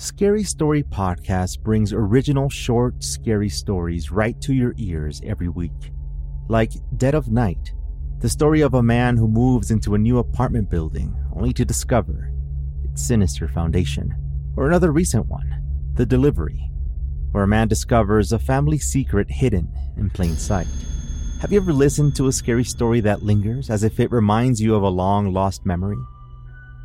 Scary Story Podcast brings original short, scary stories right to your ears every week. Like Dead of Night, the story of a man who moves into a new apartment building only to discover its sinister foundation. Or another recent one, The Delivery, where a man discovers a family secret hidden in plain sight. Have you ever listened to a scary story that lingers as if it reminds you of a long lost memory?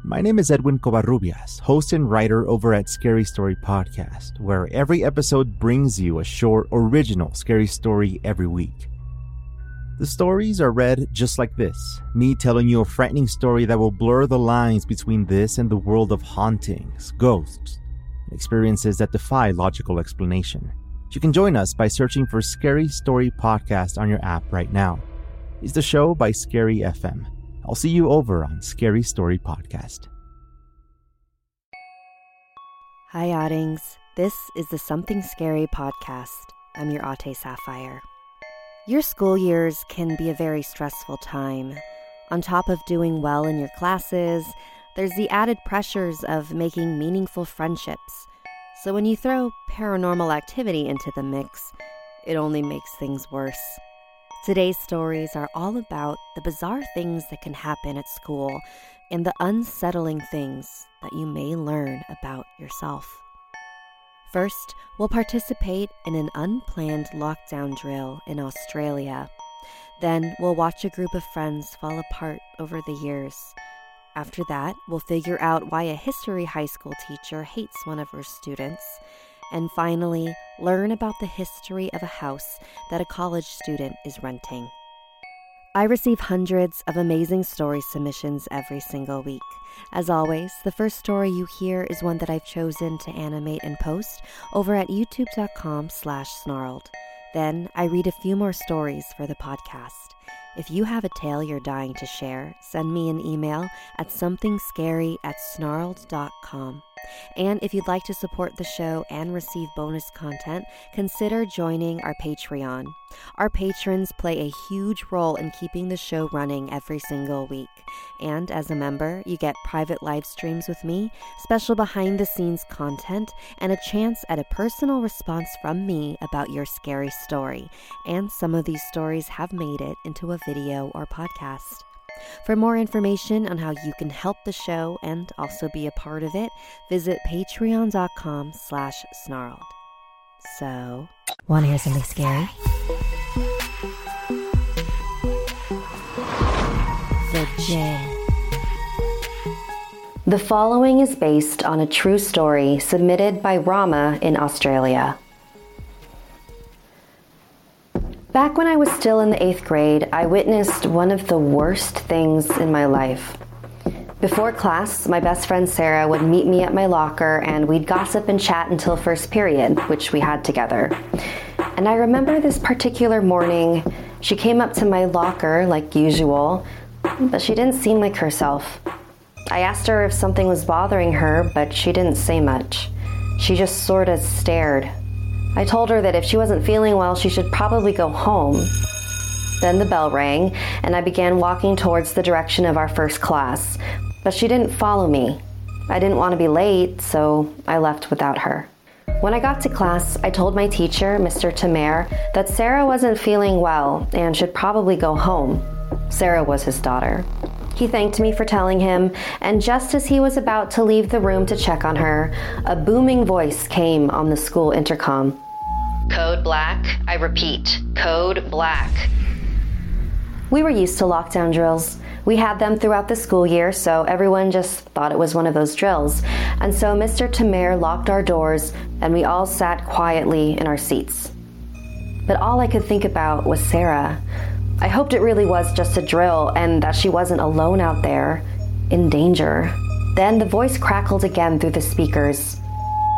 My name is Edwin Covarrubias, host and writer over at Scary Story Podcast, where every episode brings you a short, original scary story every week. The stories are read just like this me telling you a frightening story that will blur the lines between this and the world of hauntings, ghosts, experiences that defy logical explanation. You can join us by searching for Scary Story Podcast on your app right now. It's the show by Scary FM. I'll see you over on Scary Story Podcast. Hi, Oddlings. This is the Something Scary podcast. I'm your Ate Sapphire. Your school years can be a very stressful time. On top of doing well in your classes, there's the added pressures of making meaningful friendships so when you throw paranormal activity into the mix, it only makes things worse. Today's stories are all about the bizarre things that can happen at school and the unsettling things that you may learn about yourself. First, we'll participate in an unplanned lockdown drill in Australia. Then, we'll watch a group of friends fall apart over the years. After that, we'll figure out why a history high school teacher hates one of her students. And finally, learn about the history of a house that a college student is renting. I receive hundreds of amazing story submissions every single week. As always, the first story you hear is one that I've chosen to animate and post over at youtube.com slash snarled. Then I read a few more stories for the podcast. If you have a tale you're dying to share, send me an email at somethingscary at snarled.com. And if you'd like to support the show and receive bonus content, consider joining our Patreon. Our patrons play a huge role in keeping the show running every single week. And as a member, you get private live streams with me, special behind the scenes content, and a chance at a personal response from me about your scary story. And some of these stories have made it into a video or podcast. For more information on how you can help the show and also be a part of it, visit patreon.com slash snarled. So, want to hear something scary? The jail. The following is based on a true story submitted by Rama in Australia. Back when I was still in the eighth grade, I witnessed one of the worst things in my life. Before class, my best friend Sarah would meet me at my locker and we'd gossip and chat until first period, which we had together. And I remember this particular morning, she came up to my locker like usual, but she didn't seem like herself. I asked her if something was bothering her, but she didn't say much. She just sort of stared, I told her that if she wasn't feeling well, she should probably go home. Then the bell rang, and I began walking towards the direction of our first class, but she didn't follow me. I didn't want to be late, so I left without her. When I got to class, I told my teacher, Mr. Tamer, that Sarah wasn't feeling well and should probably go home. Sarah was his daughter. He thanked me for telling him, and just as he was about to leave the room to check on her, a booming voice came on the school intercom. Code black. I repeat, code black. We were used to lockdown drills. We had them throughout the school year, so everyone just thought it was one of those drills. And so Mr. Tamer locked our doors, and we all sat quietly in our seats. But all I could think about was Sarah. I hoped it really was just a drill and that she wasn't alone out there, in danger. Then the voice crackled again through the speakers.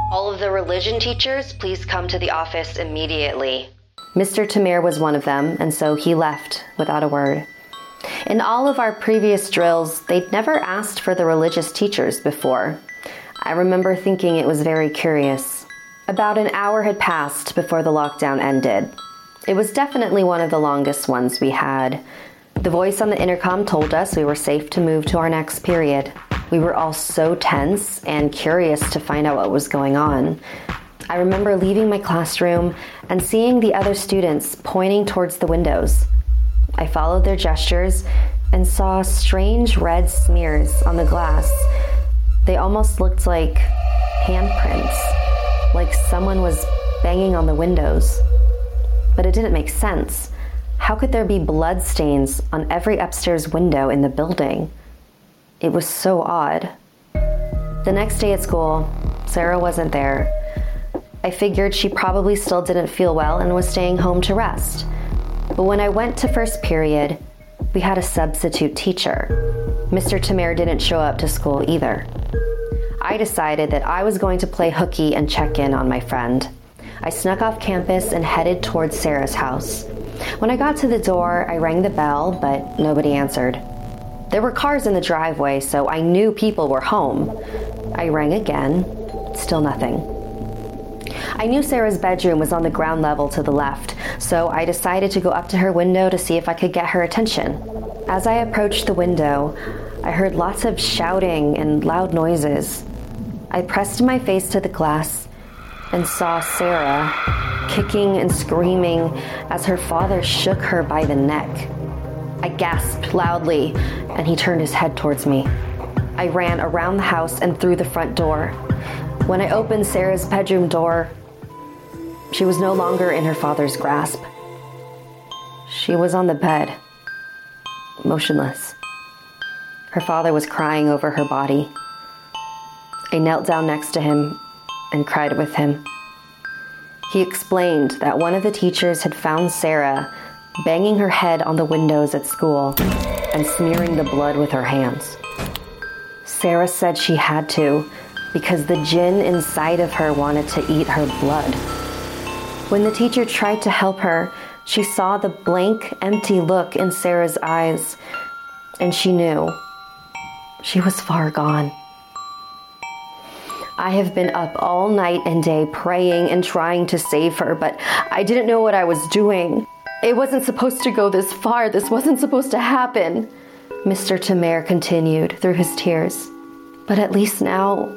All of the religion teachers, please come to the office immediately. Mr. Tamir was one of them, and so he left without a word. In all of our previous drills, they'd never asked for the religious teachers before. I remember thinking it was very curious. About an hour had passed before the lockdown ended. It was definitely one of the longest ones we had. The voice on the intercom told us we were safe to move to our next period. We were all so tense and curious to find out what was going on. I remember leaving my classroom and seeing the other students pointing towards the windows. I followed their gestures and saw strange red smears on the glass. They almost looked like handprints, like someone was banging on the windows. But it didn't make sense. How could there be blood stains on every upstairs window in the building? It was so odd. The next day at school, Sarah wasn't there. I figured she probably still didn't feel well and was staying home to rest. But when I went to first period, we had a substitute teacher. Mr. Tamer didn't show up to school either. I decided that I was going to play hooky and check in on my friend. I snuck off campus and headed towards Sarah's house. When I got to the door, I rang the bell, but nobody answered. There were cars in the driveway, so I knew people were home. I rang again, still nothing. I knew Sarah's bedroom was on the ground level to the left, so I decided to go up to her window to see if I could get her attention. As I approached the window, I heard lots of shouting and loud noises. I pressed my face to the glass and saw Sarah kicking and screaming as her father shook her by the neck. I gasped loudly, and he turned his head towards me. I ran around the house and through the front door. When I opened Sarah's bedroom door, she was no longer in her father's grasp. She was on the bed, motionless. Her father was crying over her body. I knelt down next to him and cried with him. He explained that one of the teachers had found Sarah banging her head on the windows at school and smearing the blood with her hands. Sarah said she had to because the jinn inside of her wanted to eat her blood. When the teacher tried to help her, she saw the blank, empty look in Sarah's eyes, and she knew she was far gone. I have been up all night and day praying and trying to save her, but I didn't know what I was doing. It wasn't supposed to go this far. This wasn't supposed to happen. Mr. Tamer continued through his tears. But at least now,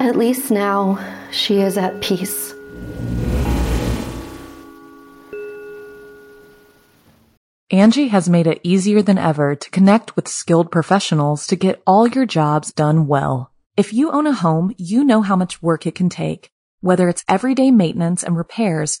at least now, she is at peace. Angi has made it easier than ever to connect with skilled professionals to get all your jobs done well. If you own a home, you know how much work it can take, whether it's everyday maintenance and repairs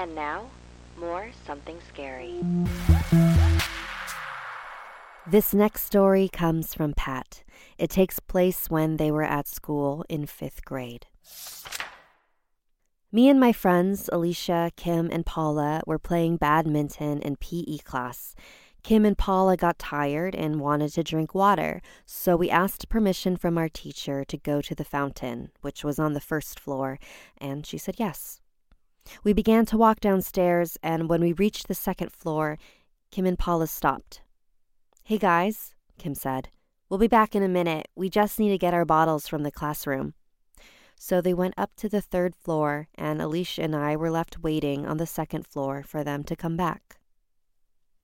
And now, more something scary. This next story comes from Pat. It takes place when they were at school in fifth grade. Me and my friends, Alicia, Kim, and Paula, were playing badminton in PE class. Kim and Paula got tired and wanted to drink water, so we asked permission from our teacher to go to the fountain, which was on the first floor, and she said yes. We began to walk downstairs, and when we reached the second floor, Kim and Paula stopped. Hey guys, Kim said. We'll be back in a minute. We just need to get our bottles from the classroom. So they went up to the third floor, and Alicia and I were left waiting on the second floor for them to come back.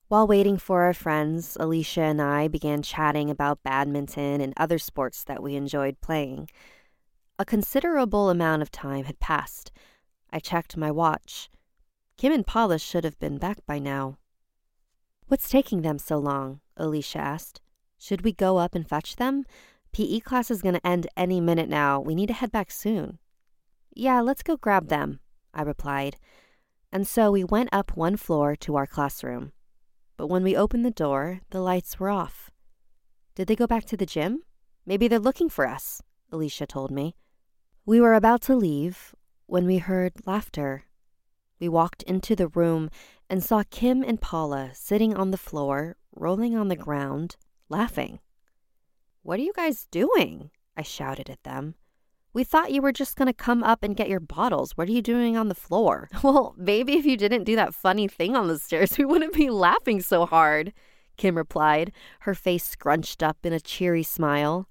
While waiting for our friends, Alicia and I began chatting about badminton and other sports that we enjoyed playing. A considerable amount of time had passed. I checked my watch. Kim and Paula should have been back by now. What's taking them so long? Alicia asked. Should we go up and fetch them? PE class is going to end any minute now. We need to head back soon. Yeah, let's go grab them, I replied. And so we went up one floor to our classroom. But when we opened the door, the lights were off. Did they go back to the gym? Maybe they're looking for us, Alicia told me. We were about to leave when we heard laughter. We walked into the room and saw Kim and Paula sitting on the floor, rolling on the ground, laughing. What are you guys doing? I shouted at them. We thought you were just going to come up and get your bottles. What are you doing on the floor? Well, maybe if you didn't do that funny thing on the stairs, we wouldn't be laughing so hard, Kim replied, her face scrunched up in a cheery smile.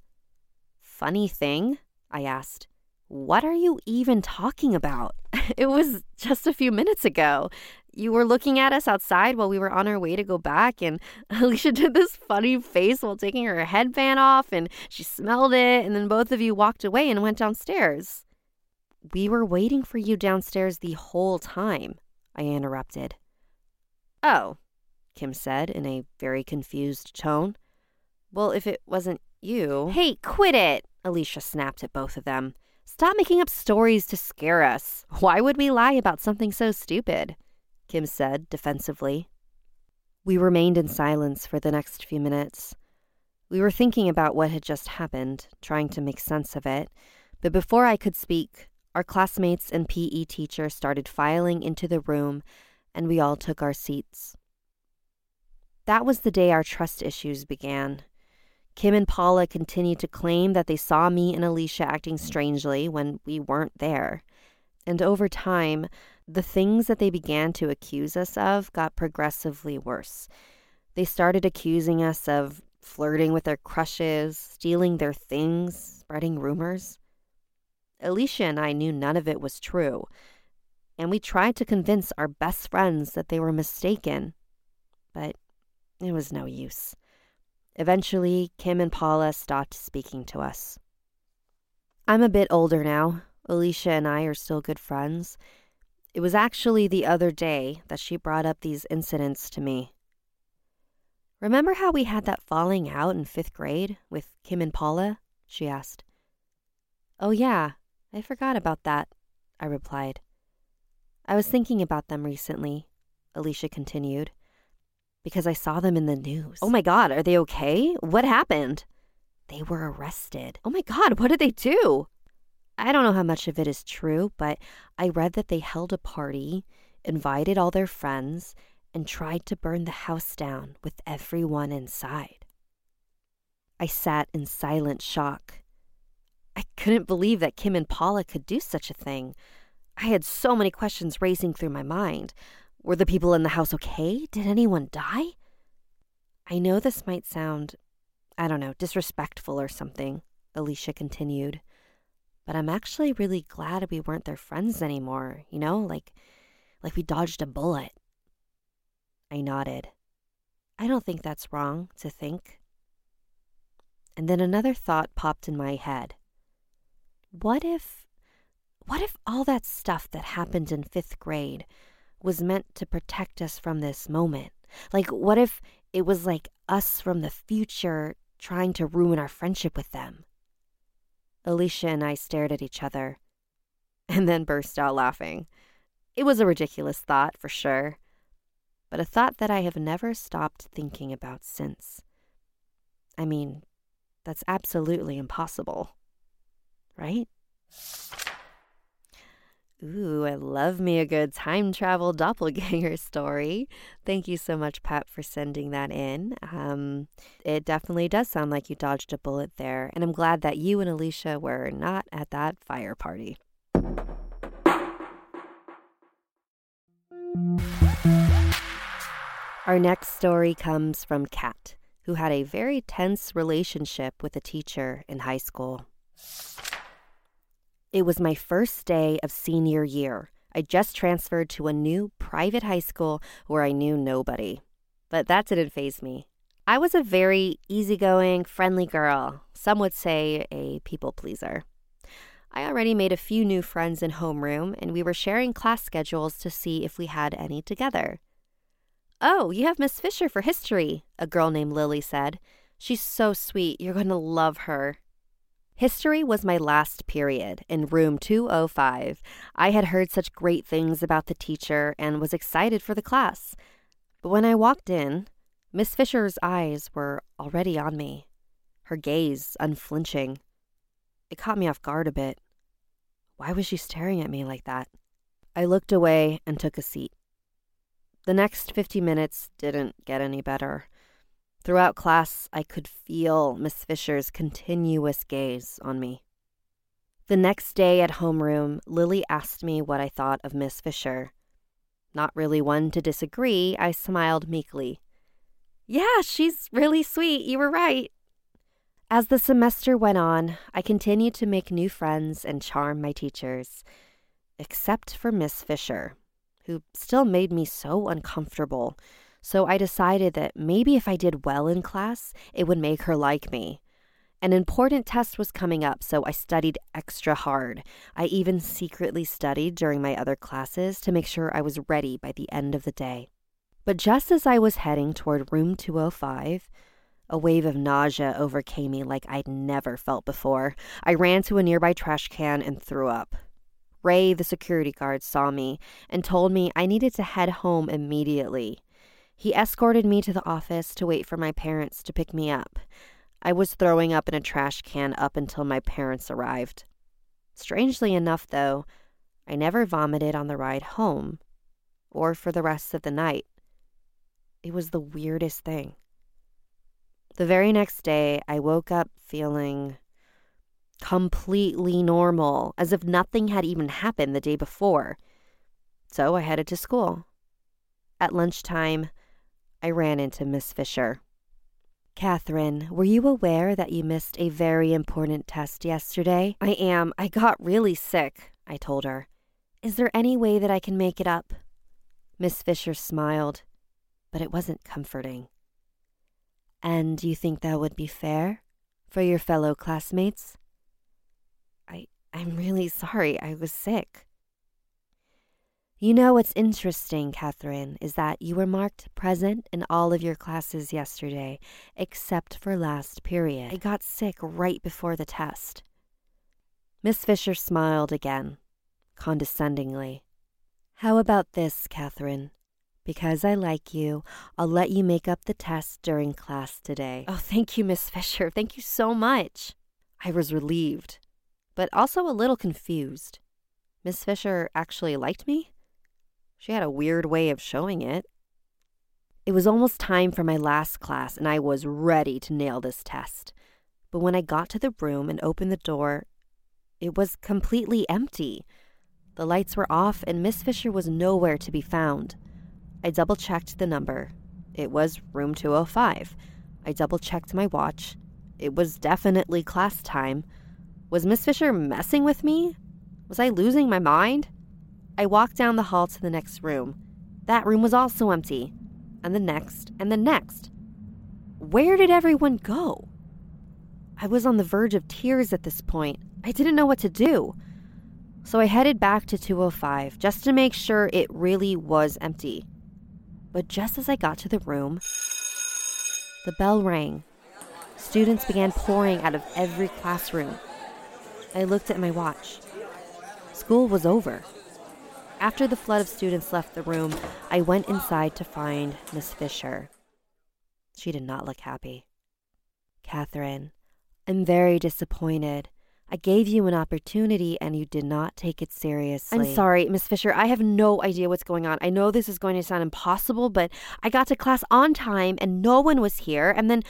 Funny thing? I asked. What are you even talking about? It was just a few minutes ago. You were looking at us outside while we were on our way to go back, and Alicia did this funny face while taking her headband off, and she smelled it, and then both of you walked away and went downstairs. We were waiting for you downstairs the whole time, I interrupted. Oh, Kim said in a very confused tone. Well, if it wasn't you. Hey, quit it! Alicia snapped at both of them. Stop making up stories to scare us. Why would we lie about something so stupid? Kim said defensively. We remained in silence for the next few minutes. We were thinking about what had just happened, trying to make sense of it, but before I could speak, our classmates and PE teacher started filing into the room, and we all took our seats. That was the day our trust issues began. Kim and Paula continued to claim that they saw me and Alicia acting strangely when we weren't there. And over time, the things that they began to accuse us of got progressively worse. They started accusing us of flirting with their crushes, stealing their things, spreading rumors. Alicia and I knew none of it was true, and we tried to convince our best friends that they were mistaken, but it was no use. Eventually, Kim and Paula stopped speaking to us. I'm a bit older now. Alicia and I are still good friends. It was actually the other day that she brought up these incidents to me. Remember how we had that falling out in fifth grade with Kim and Paula? She asked. Oh, yeah, I forgot about that, I replied. I was thinking about them recently, Alicia continued because I saw them in the news. Oh my God, are they okay? What happened? They were arrested. Oh my God, what did they do? I don't know how much of it is true, but I read that they held a party, invited all their friends, and tried to burn the house down with everyone inside. I sat in silent shock. I couldn't believe that Kim and Paula could do such a thing. I had so many questions racing through my mind. Were the people in the house okay? Did anyone die? I know this might sound, I don't know, disrespectful or something, Alicia continued, but I'm actually really glad we weren't their friends anymore, you know, like like we dodged a bullet. I nodded. I don't think that's wrong to think. And then another thought popped in my head. What if what if all that stuff that happened in 5th grade was meant to protect us from this moment? Like, what if it was like us from the future trying to ruin our friendship with them? Alicia and I stared at each other and then burst out laughing. It was a ridiculous thought, for sure, but a thought that I have never stopped thinking about since. I mean, that's absolutely impossible, right? Ooh, I love me a good time travel doppelganger story. Thank you so much, Pat, for sending that in. Um, it definitely does sound like you dodged a bullet there, and I'm glad that you and Alicia were not at that fire party. Our next story comes from Kat, who had a very tense relationship with a teacher in high school. It was my first day of senior year. I just transferred to a new private high school where I knew nobody. But that didn't faze me. I was a very easygoing, friendly girl. Some would say a people pleaser. I already made a few new friends in homeroom, and we were sharing class schedules to see if we had any together. Oh, you have Miss Fisher for history, a girl named Lily said. She's so sweet. You're going to love her. History was my last period in room 205. I had heard such great things about the teacher and was excited for the class. But when I walked in, Miss Fisher's eyes were already on me, her gaze unflinching. It caught me off guard a bit. Why was she staring at me like that? I looked away and took a seat. The next 50 minutes didn't get any better. Throughout class, I could feel Miss Fisher's continuous gaze on me. The next day at homeroom, Lily asked me what I thought of Miss Fisher. Not really one to disagree, I smiled meekly. Yeah, she's really sweet. You were right. As the semester went on, I continued to make new friends and charm my teachers, except for Miss Fisher, who still made me so uncomfortable. So I decided that maybe if I did well in class, it would make her like me. An important test was coming up, so I studied extra hard. I even secretly studied during my other classes to make sure I was ready by the end of the day. But just as I was heading toward room 205, a wave of nausea overcame me like I'd never felt before. I ran to a nearby trash can and threw up. Ray, the security guard, saw me and told me I needed to head home immediately. He escorted me to the office to wait for my parents to pick me up. I was throwing up in a trash can up until my parents arrived. Strangely enough, though, I never vomited on the ride home or for the rest of the night. It was the weirdest thing. The very next day, I woke up feeling completely normal, as if nothing had even happened the day before. So I headed to school. At lunchtime, I ran into Miss Fisher. Catherine, were you aware that you missed a very important test yesterday? I am. I got really sick, I told her. Is there any way that I can make it up? Miss Fisher smiled but it wasn't comforting. And you think that would be fair for your fellow classmates? I I'm really sorry I was sick. You know what's interesting, Catherine, is that you were marked present in all of your classes yesterday, except for last period. I got sick right before the test. Miss Fisher smiled again, condescendingly. How about this, Catherine? Because I like you, I'll let you make up the test during class today. Oh, thank you, Miss Fisher. Thank you so much. I was relieved, but also a little confused. Miss Fisher actually liked me? She had a weird way of showing it. It was almost time for my last class, and I was ready to nail this test. But when I got to the room and opened the door, it was completely empty. The lights were off, and Miss Fisher was nowhere to be found. I double checked the number. It was room 205. I double checked my watch. It was definitely class time. Was Miss Fisher messing with me? Was I losing my mind? I walked down the hall to the next room. That room was also empty. And the next, and the next. Where did everyone go? I was on the verge of tears at this point. I didn't know what to do. So I headed back to 205 just to make sure it really was empty. But just as I got to the room, the bell rang. Students began pouring out of every classroom. I looked at my watch. School was over. After the flood of students left the room, I went inside to find Miss Fisher. She did not look happy. Catherine, I'm very disappointed. I gave you an opportunity and you did not take it seriously. I'm sorry, Miss Fisher. I have no idea what's going on. I know this is going to sound impossible, but I got to class on time and no one was here, and then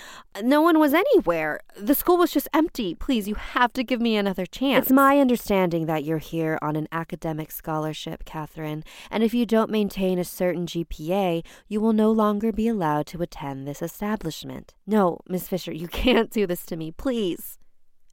no one was anywhere. The school was just empty. Please, you have to give me another chance. It's my understanding that you're here on an academic scholarship, Catherine, and if you don't maintain a certain GPA, you will no longer be allowed to attend this establishment. No, Miss Fisher, you can't do this to me, please.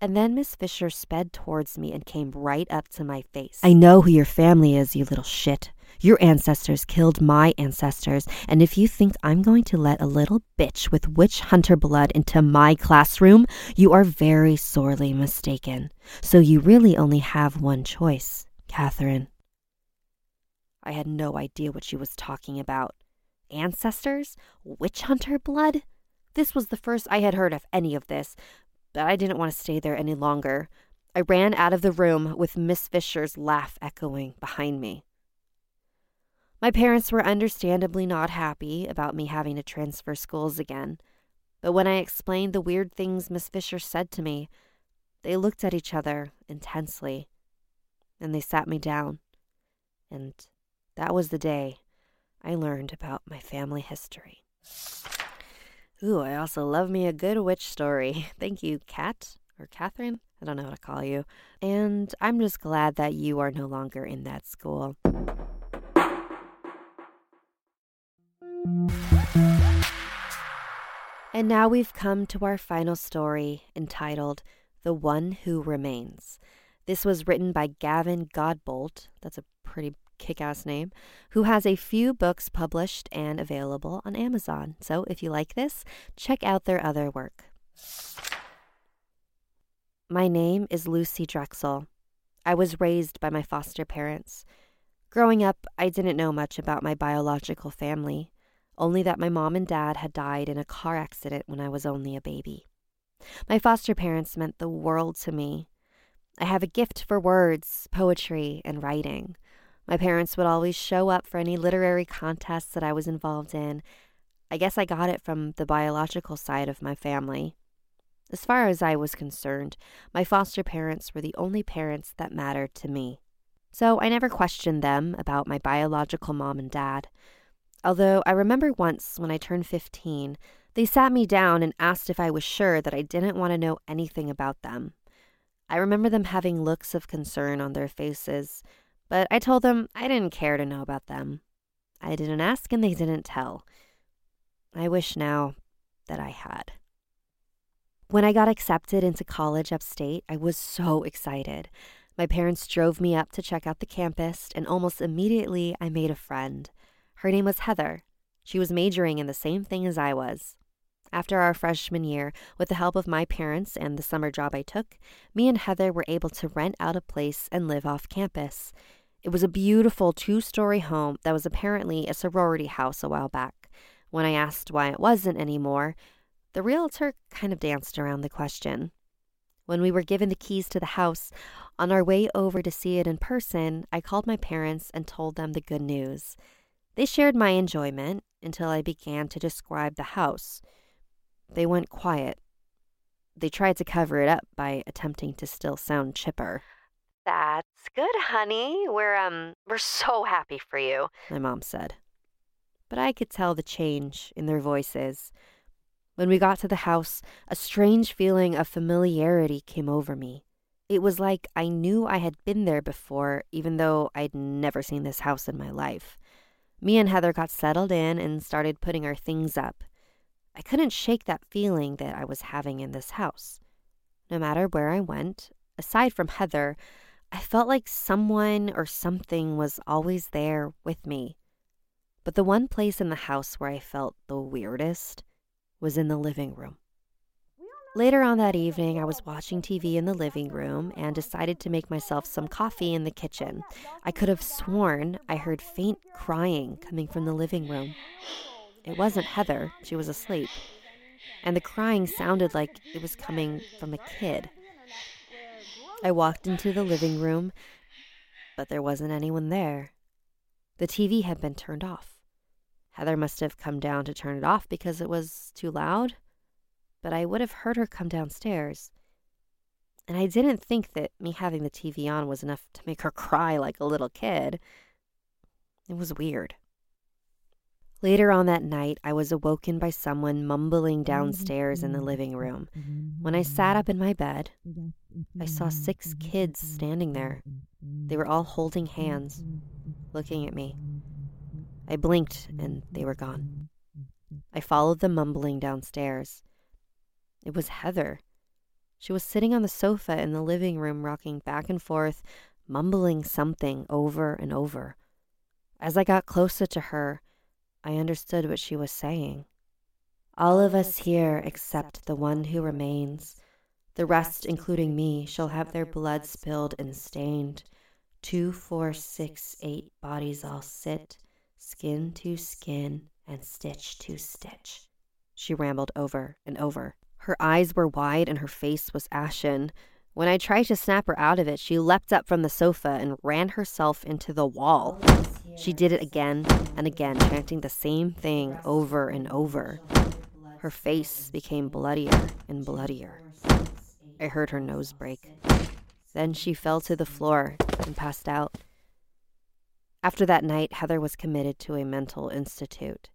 And then Miss Fisher sped towards me and came right up to my face. I know who your family is, you little shit. Your ancestors killed my ancestors, and if you think I'm going to let a little bitch with witch hunter blood into my classroom, you are very sorely mistaken. So you really only have one choice, Catherine. I had no idea what she was talking about. Ancestors? Witch hunter blood? This was the first I had heard of any of this, but I didn't want to stay there any longer. I ran out of the room with Miss Fisher's laugh echoing behind me. My parents were understandably not happy about me having to transfer schools again, but when I explained the weird things Miss Fisher said to me, they looked at each other intensely, and they sat me down. And that was the day I learned about my family history. Ooh, I also love me a good witch story. Thank you, Kat or Catherine. I don't know how to call you. And I'm just glad that you are no longer in that school. And now we've come to our final story entitled The One Who Remains. This was written by Gavin Godbolt. That's a pretty kick ass name, who has a few books published and available on Amazon. So if you like this, check out their other work. My name is Lucy Drexel. I was raised by my foster parents. Growing up, I didn't know much about my biological family only that my mom and dad had died in a car accident when I was only a baby. My foster parents meant the world to me. I have a gift for words, poetry, and writing. My parents would always show up for any literary contests that I was involved in. I guess I got it from the biological side of my family. As far as I was concerned, my foster parents were the only parents that mattered to me. So I never questioned them about my biological mom and dad. Although I remember once when I turned 15, they sat me down and asked if I was sure that I didn't want to know anything about them. I remember them having looks of concern on their faces, but I told them I didn't care to know about them. I didn't ask and they didn't tell. I wish now that I had. When I got accepted into college upstate, I was so excited. My parents drove me up to check out the campus, and almost immediately I made a friend. Her name was Heather. She was majoring in the same thing as I was. After our freshman year, with the help of my parents and the summer job I took, me and Heather were able to rent out a place and live off campus. It was a beautiful two story home that was apparently a sorority house a while back. When I asked why it wasn't anymore, the realtor kind of danced around the question. When we were given the keys to the house, on our way over to see it in person, I called my parents and told them the good news. They shared my enjoyment until I began to describe the house. They went quiet. They tried to cover it up by attempting to still sound chipper. That's good, honey. We're um we're so happy for you, my mom said. But I could tell the change in their voices. When we got to the house, a strange feeling of familiarity came over me. It was like I knew I had been there before, even though I'd never seen this house in my life. Me and Heather got settled in and started putting our things up. I couldn't shake that feeling that I was having in this house. No matter where I went, aside from Heather, I felt like someone or something was always there with me. But the one place in the house where I felt the weirdest was in the living room. Later on that evening, I was watching TV in the living room and decided to make myself some coffee in the kitchen. I could have sworn I heard faint crying coming from the living room. It wasn't Heather, she was asleep. And the crying sounded like it was coming from a kid. I walked into the living room, but there wasn't anyone there. The TV had been turned off. Heather must have come down to turn it off because it was too loud but I would have heard her come downstairs. And I didn't think that me having the TV on was enough to make her cry like a little kid. It was weird. Later on that night, I was awoken by someone mumbling downstairs in the mm-hmm. living room. When I sat up in my bed, I saw six kids standing there. They were all holding hands, looking at me. I blinked and they were gone. I followed the mumbling downstairs. It was Heather. She was sitting on the sofa in the living room, rocking back and forth, mumbling something over and over. As I got closer to her, I understood what she was saying. All of us here except the one who remains. The rest, including me, shall have their blood spilled and stained. Two, four, six, eight bodies all sit, skin to skin and stitch to stitch. She rambled over and over Her eyes were wide and her face was ashen. When I tried to snap her out of it, she leapt up from the sofa and ran herself into the wall. She did it again and again, chanting the same thing over and over. Her face became bloodier and bloodier. I heard her nose break. Then she fell to the floor and passed out. After that night, Heather was committed to a mental institute.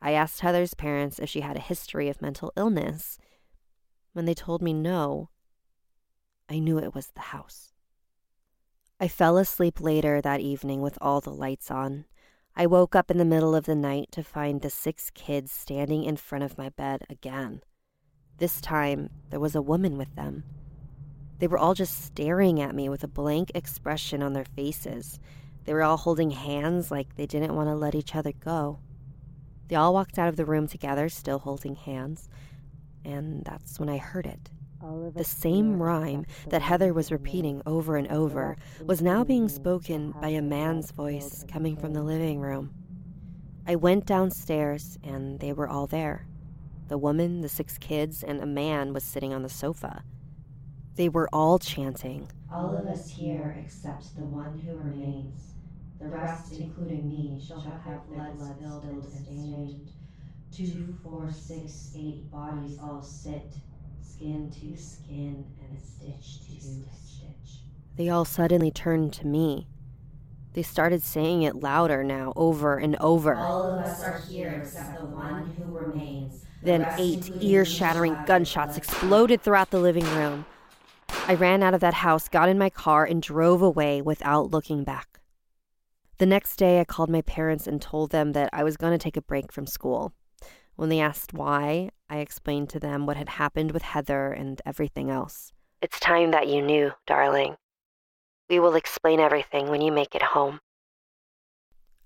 I asked Heather's parents if she had a history of mental illness. When they told me no, I knew it was the house. I fell asleep later that evening with all the lights on. I woke up in the middle of the night to find the six kids standing in front of my bed again. This time, there was a woman with them. They were all just staring at me with a blank expression on their faces. They were all holding hands like they didn't want to let each other go. They all walked out of the room together, still holding hands, and that's when I heard it. The same rhyme that Heather was repeating over and over was now being spoken by a man's voice coming from the living room. I went downstairs and they were all there. The woman, the six kids, and a man was sitting on the sofa. They were all chanting, All of us here except the one who remains. The rest, including me, shall have blood spilled and stained. Two, four, six, eight bodies all sit skin to skin and a stitch to stitch. They all suddenly turned to me. They started saying it louder now, over and over. All of us are here except the one who remains. The Then eight ear shattering gunshots exploded throughout the living room. I ran out of that house, got in my car, and drove away without looking back. The next day, I called my parents and told them that I was going to take a break from school. When they asked why, I explained to them what had happened with Heather and everything else. It's time that you knew, darling. We will explain everything when you make it home.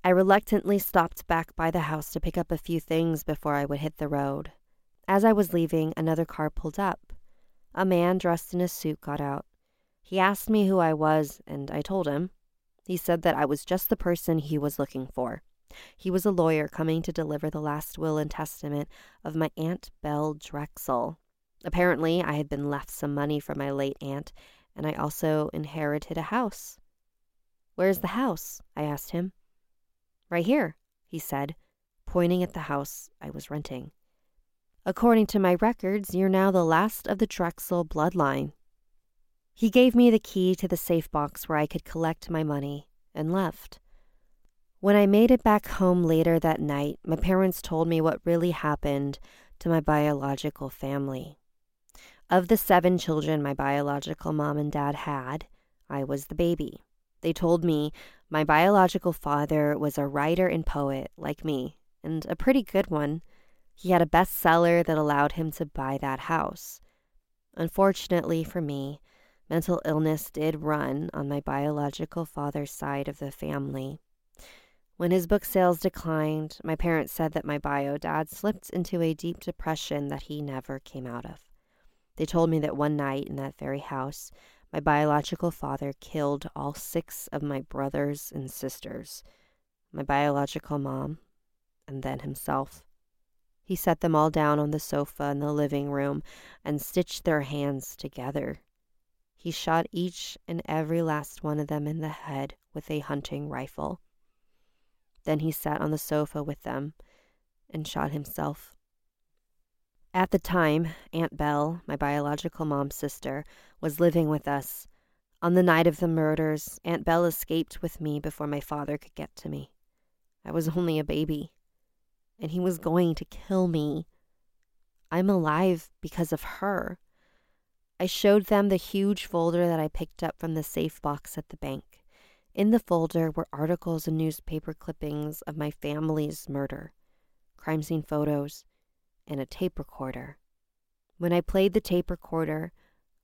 I reluctantly stopped back by the house to pick up a few things before I would hit the road. As I was leaving, another car pulled up. A man dressed in a suit got out. He asked me who I was, and I told him. He said that I was just the person he was looking for. He was a lawyer coming to deliver the last will and testament of my Aunt Belle Drexel. Apparently, I had been left some money from my late aunt, and I also inherited a house. Where's the house? I asked him. Right here, he said, pointing at the house I was renting. According to my records, you're now the last of the Drexel bloodline. He gave me the key to the safe box where I could collect my money and left. When I made it back home later that night, my parents told me what really happened to my biological family. Of the seven children my biological mom and dad had, I was the baby. They told me my biological father was a writer and poet like me, and a pretty good one. He had a bestseller that allowed him to buy that house. Unfortunately for me, mental illness did run on my biological father's side of the family. When his book sales declined, my parents said that my bio dad slipped into a deep depression that he never came out of. They told me that one night in that very house, my biological father killed all six of my brothers and sisters, my biological mom, and then himself. He set them all down on the sofa in the living room and stitched their hands together. He shot each and every last one of them in the head with a hunting rifle. Then he sat on the sofa with them and shot himself. At the time, Aunt Belle, my biological mom's sister, was living with us. On the night of the murders, Aunt Belle escaped with me before my father could get to me. I was only a baby, and he was going to kill me. I'm alive because of her. I showed them the huge folder that I picked up from the safe box at the bank. In the folder were articles and newspaper clippings of my family's murder, crime scene photos, and a tape recorder. When I played the tape recorder,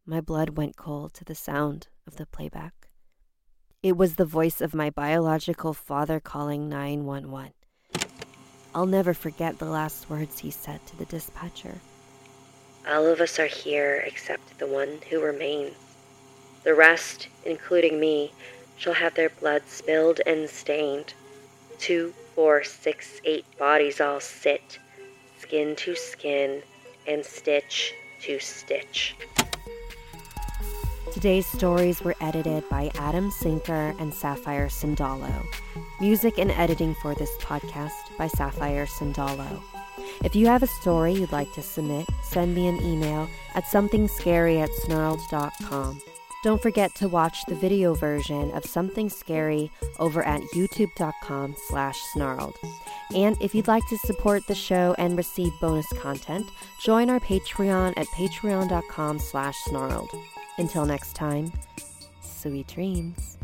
my blood went cold to the sound of the playback. It was the voice of my biological father calling 911. I'll never forget the last words he said to the dispatcher. All of us are here except the one who remains. The rest, including me, shall have their blood spilled and stained. Two, four, six, eight bodies all sit, skin to skin and stitch to stitch. Today's stories were edited by Adam Sinker and Sapphire Sandalo. Music and editing for this podcast by Sapphire Sandalo. If you have a story you'd like to submit, send me an email at somethingscary at snarled.com. Don't forget to watch the video version of Something Scary over at youtube.com slash snarled. And if you'd like to support the show and receive bonus content, join our Patreon at patreon.com slash snarled. Until next time, sweet dreams.